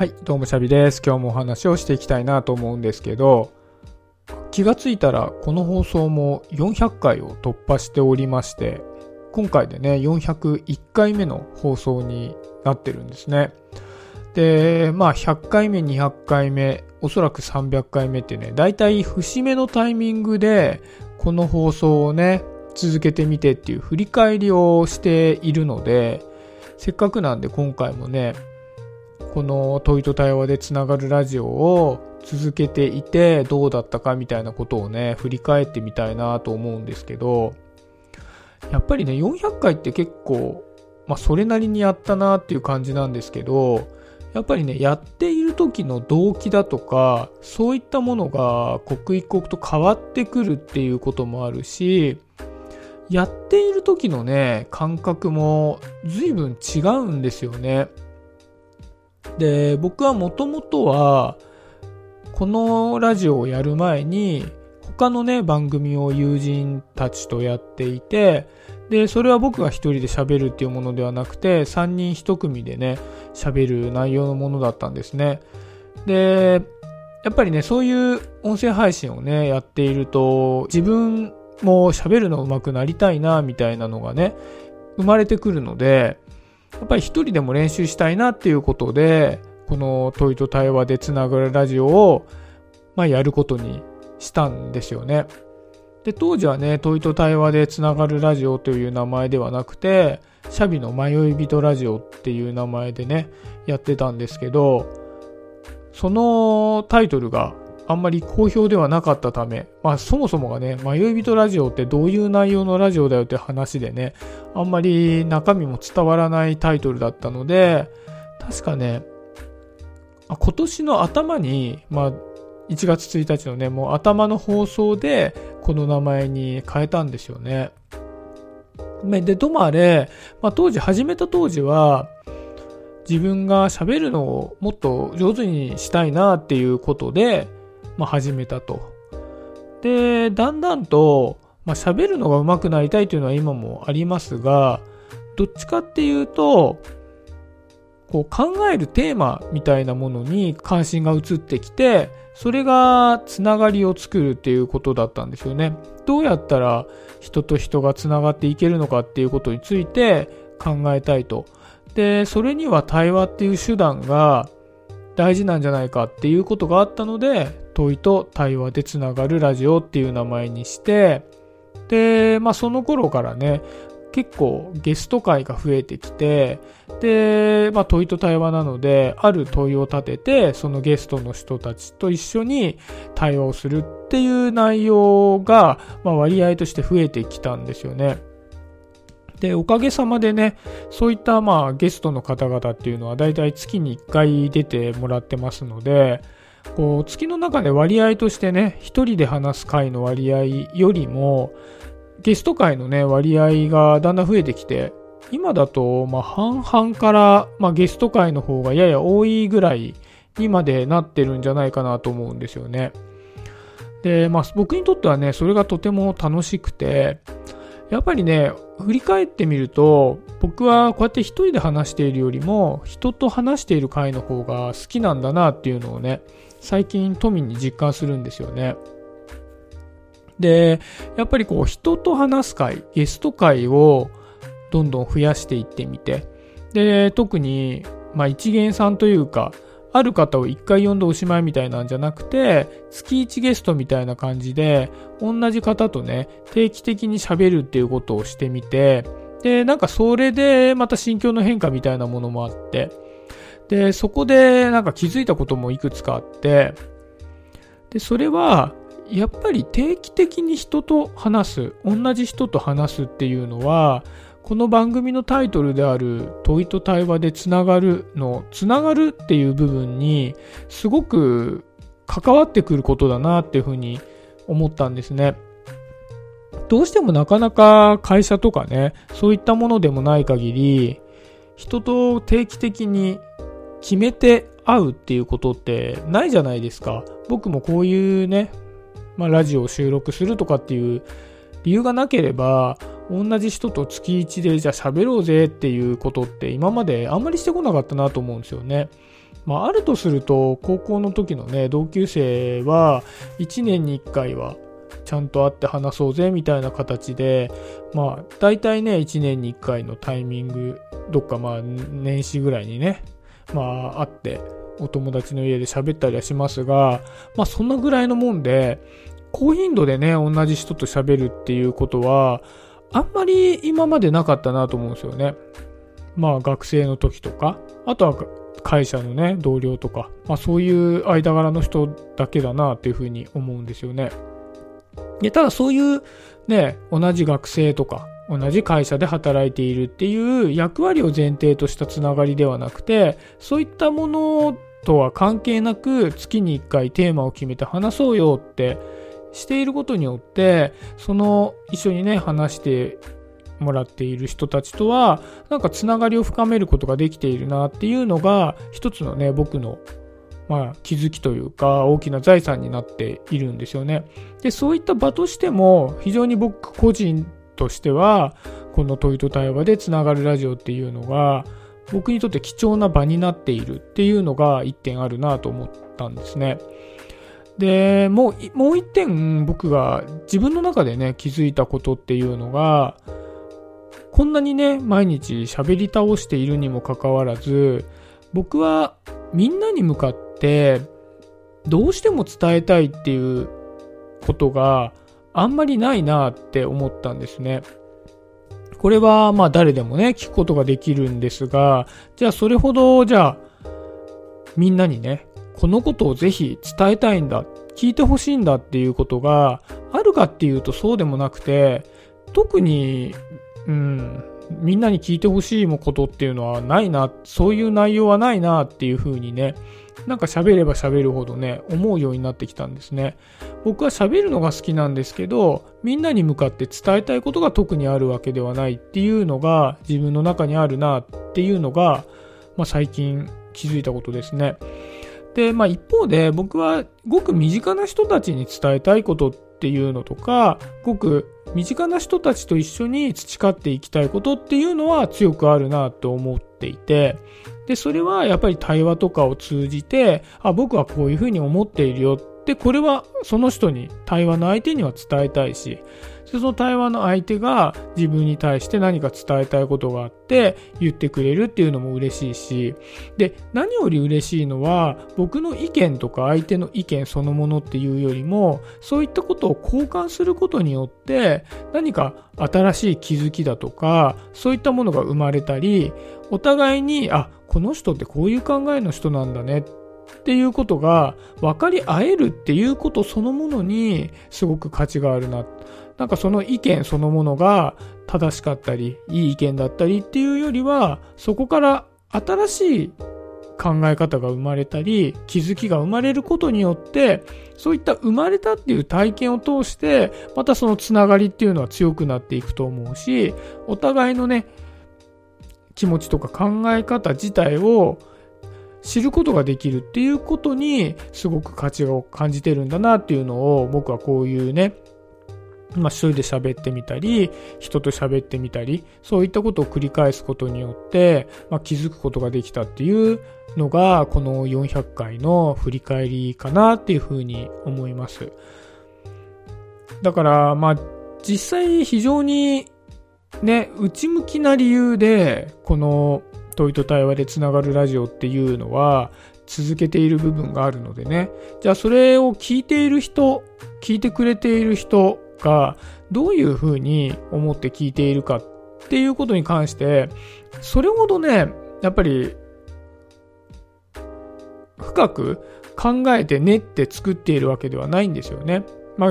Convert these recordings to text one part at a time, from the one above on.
はい、どうもシャビです。今日もお話をしていきたいなと思うんですけど、気がついたらこの放送も400回を突破しておりまして、今回でね、401回目の放送になってるんですね。で、まあ100回目、200回目、おそらく300回目ってね、だいたい節目のタイミングでこの放送をね、続けてみてっていう振り返りをしているので、せっかくなんで今回もね、この問いと対話でつながるラジオを続けていてどうだったかみたいなことをね、振り返ってみたいなと思うんですけど、やっぱりね、400回って結構、まあそれなりにやったなっていう感じなんですけど、やっぱりね、やっている時の動機だとか、そういったものが刻一刻と変わってくるっていうこともあるし、やっている時のね、感覚も随分違うんですよね。で、僕はもともとは、このラジオをやる前に、他のね、番組を友人たちとやっていて、で、それは僕が一人で喋るっていうものではなくて、三人一組でね、喋る内容のものだったんですね。で、やっぱりね、そういう音声配信をね、やっていると、自分も喋るの上手くなりたいな、みたいなのがね、生まれてくるので、やっぱり一人でも練習したいなっていうことで、この問いと対話でつながるラジオを、まあ、やることにしたんですよね。で、当時はね、問いと対話でつながるラジオという名前ではなくて、シャビの迷い人ラジオっていう名前でね、やってたんですけど、そのタイトルがあんまり好評ではなかったため、まあそもそもがね、迷い人ラジオってどういう内容のラジオだよって話でね、あんまり中身も伝わらないタイトルだったので、確かね、今年の頭に、まあ1月1日のね、もう頭の放送でこの名前に変えたんですよね。で、ともあれ、まあ当時、始めた当時は、自分が喋るのをもっと上手にしたいなっていうことで、まあ、始めたと。で、だんだんと、まあ、喋るのが上手くなりたいというのは今もありますが、どっちかっていうと、こう考えるテーマみたいなものに関心が移ってきて、それがつながりを作るっていうことだったんですよね。どうやったら人と人がつながっていけるのかっていうことについて考えたいと。で、それには対話っていう手段が大事なんじゃないかっていうことがあったので、問いと対話でつながるラジオっていう名前にして、で、まあその頃からね、結構ゲスト会が増えてきて、で、まあ問いと対話なので、ある問いを立てて、そのゲストの人たちと一緒に対話をするっていう内容が、まあ割合として増えてきたんですよね。で、おかげさまでね、そういったまあゲストの方々っていうのはだいたい月に1回出てもらってますので、こう月の中で割合としてね、一人で話す回の割合よりも、ゲスト回のね、割合がだんだん増えてきて、今だとま半々から、ま、ゲスト回の方がやや多いぐらいにまでなってるんじゃないかなと思うんですよね。で、まあ僕にとってはね、それがとても楽しくて、やっぱりね、振り返ってみると、僕はこうやって一人で話しているよりも、人と話している回の方が好きなんだなっていうのをね、最近富に実感するんですよね。で、やっぱりこう人と話す回、ゲスト回をどんどん増やしていってみて、で、特に、まあ一元さんというか、ある方を一回呼んでおしまいみたいなんじゃなくて、月1ゲストみたいな感じで、同じ方とね、定期的に喋るっていうことをしてみて、で、なんかそれでまた心境の変化みたいなものもあって、で、そこでなんか気づいたこともいくつかあって、で、それは、やっぱり定期的に人と話す、同じ人と話すっていうのは、この番組のタイトルである問いと対話でつながるの、つながるっていう部分にすごく関わってくることだなっていうふうに思ったんですね。どうしてもなかなか会社とかね、そういったものでもない限り、人と定期的に決めて会うっていうことってないじゃないですか。僕もこういうね、まあラジオを収録するとかっていう理由がなければ、同じ人と月1でじゃあ喋ろうぜっていうことって今まであんまりしてこなかったなと思うんですよね。まあ、あるとすると、高校の時のね、同級生は、1年に1回は、ちゃんと会って話そうぜ、みたいな形で、まあ、大体ね、1年に1回のタイミング、どっかまあ、年始ぐらいにね、まあ、会って、お友達の家で喋ったりはしますが、まあ、そんなぐらいのもんで、高頻度でね、同じ人と喋るっていうことは、あんまり今までなかったなと思うんですよね。まあ学生の時とか、あとは会社のね、同僚とか、まあそういう間柄の人だけだなっていうふうに思うんですよね。で、ただそういうね、同じ学生とか、同じ会社で働いているっていう役割を前提としたつながりではなくて、そういったものとは関係なく月に1回テーマを決めて話そうよってしていることによって、その一緒にね、話してもらっている人たちとは、なんかつながりを深めることができているなっていうのが、一つのね、僕の、まあ、気づきというか、大きな財産になっているんですよね。で、そういった場としても、非常に僕個人としては、この問いと対話でつながるラジオっていうのが、僕にとって貴重な場になっているっていうのが一点あるなと思ったんですね。で、もう、もう一点僕が自分の中でね、気づいたことっていうのが、こんなにね、毎日喋り倒しているにもかかわらず、僕はみんなに向かって、どうしても伝えたいっていうことがあんまりないなって思ったんですね。これはまあ誰でもね、聞くことができるんですが、じゃあそれほど、じゃあ、みんなにね、このことをぜひ伝えたいんだ、聞いてほしいんだっていうことがあるかっていうとそうでもなくて、特にうん、みんなに聞いてほしいことっていうのはないな、そういう内容はないなっていう風にね、なんか喋れば喋るほどね、思うようになってきたんですね。僕は喋るのが好きなんですけど、みんなに向かって伝えたいことが特にあるわけではないっていうのが自分の中にあるなっていうのが、まあ、最近気づいたことですね。で、まあ一方で僕はごく身近な人たちに伝えたいことっていうのとか、ごく身近な人たちと一緒に培っていきたいことっていうのは強くあるなと思っていて、で、それはやっぱり対話とかを通じて、あ、僕はこういうふうに思っているよって、これはその人に、対話の相手には伝えたいし、その対話の相手が自分に対して何か伝えたいことがあって言ってくれるっていうのも嬉しいし、で、何より嬉しいのは僕の意見とか相手の意見そのものっていうよりも、そういったことを交換することによって何か新しい気づきだとか、そういったものが生まれたり、お互いに、あ、この人ってこういう考えの人なんだねっっていうことが分かり合えるっていうことそのものにすごく価値があるな。なんかその意見そのものが正しかったり、いい意見だったりっていうよりは、そこから新しい考え方が生まれたり、気づきが生まれることによって、そういった生まれたっていう体験を通して、またそのつながりっていうのは強くなっていくと思うし、お互いのね、気持ちとか考え方自体を知ることができるっていうことにすごく価値を感じてるんだなっていうのを僕はこういうね、まあ、一人で喋ってみたり、人と喋ってみたり、そういったことを繰り返すことによって、まあ、気づくことができたっていうのが、この400回の振り返りかなっていうふうに思います。だから、まあ、実際非常にね、内向きな理由で、この問いと対話でつながるラジオっていうのは、続けている部分があるのでね。じゃあそれを聞いている人、聞いてくれている人がどういうふうに思って聞いているかっていうことに関して、それほどね、やっぱり、深く考えて練って作っているわけではないんですよね。まあ、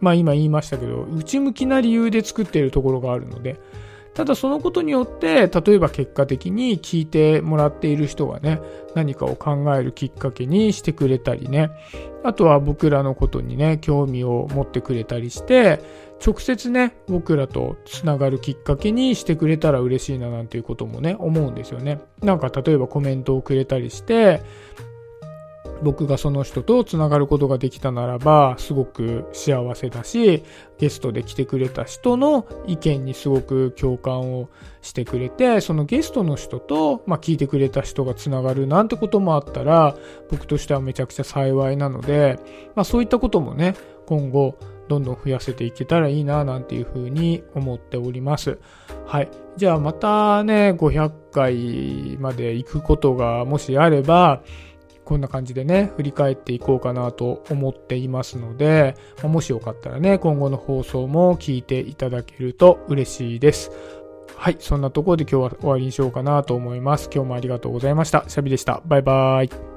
まあ今言いましたけど、内向きな理由で作っているところがあるので、ただそのことによって、例えば結果的に聞いてもらっている人がね、何かを考えるきっかけにしてくれたりね、あとは僕らのことにね、興味を持ってくれたりして、直接ね、僕らとつながるきっかけにしてくれたら嬉しいななんていうこともね、思うんですよね。なんか例えばコメントをくれたりして、僕がその人とつながることができたならば、すごく幸せだし、ゲストで来てくれた人の意見にすごく共感をしてくれて、そのゲストの人と、まあ、聞いてくれた人がつながるなんてこともあったら、僕としてはめちゃくちゃ幸いなので、まあ、そういったこともね、今後、どんどん増やせていけたらいいな、なんていうふうに思っております。はい。じゃあまたね、500回まで行くことがもしあれば、こんな感じでね、振り返っていこうかなと思っていますので、もしよかったらね、今後の放送も聞いていただけると嬉しいです。はい、そんなところで今日は終わりにしようかなと思います。今日もありがとうございました。シャビでした。バイバーイ。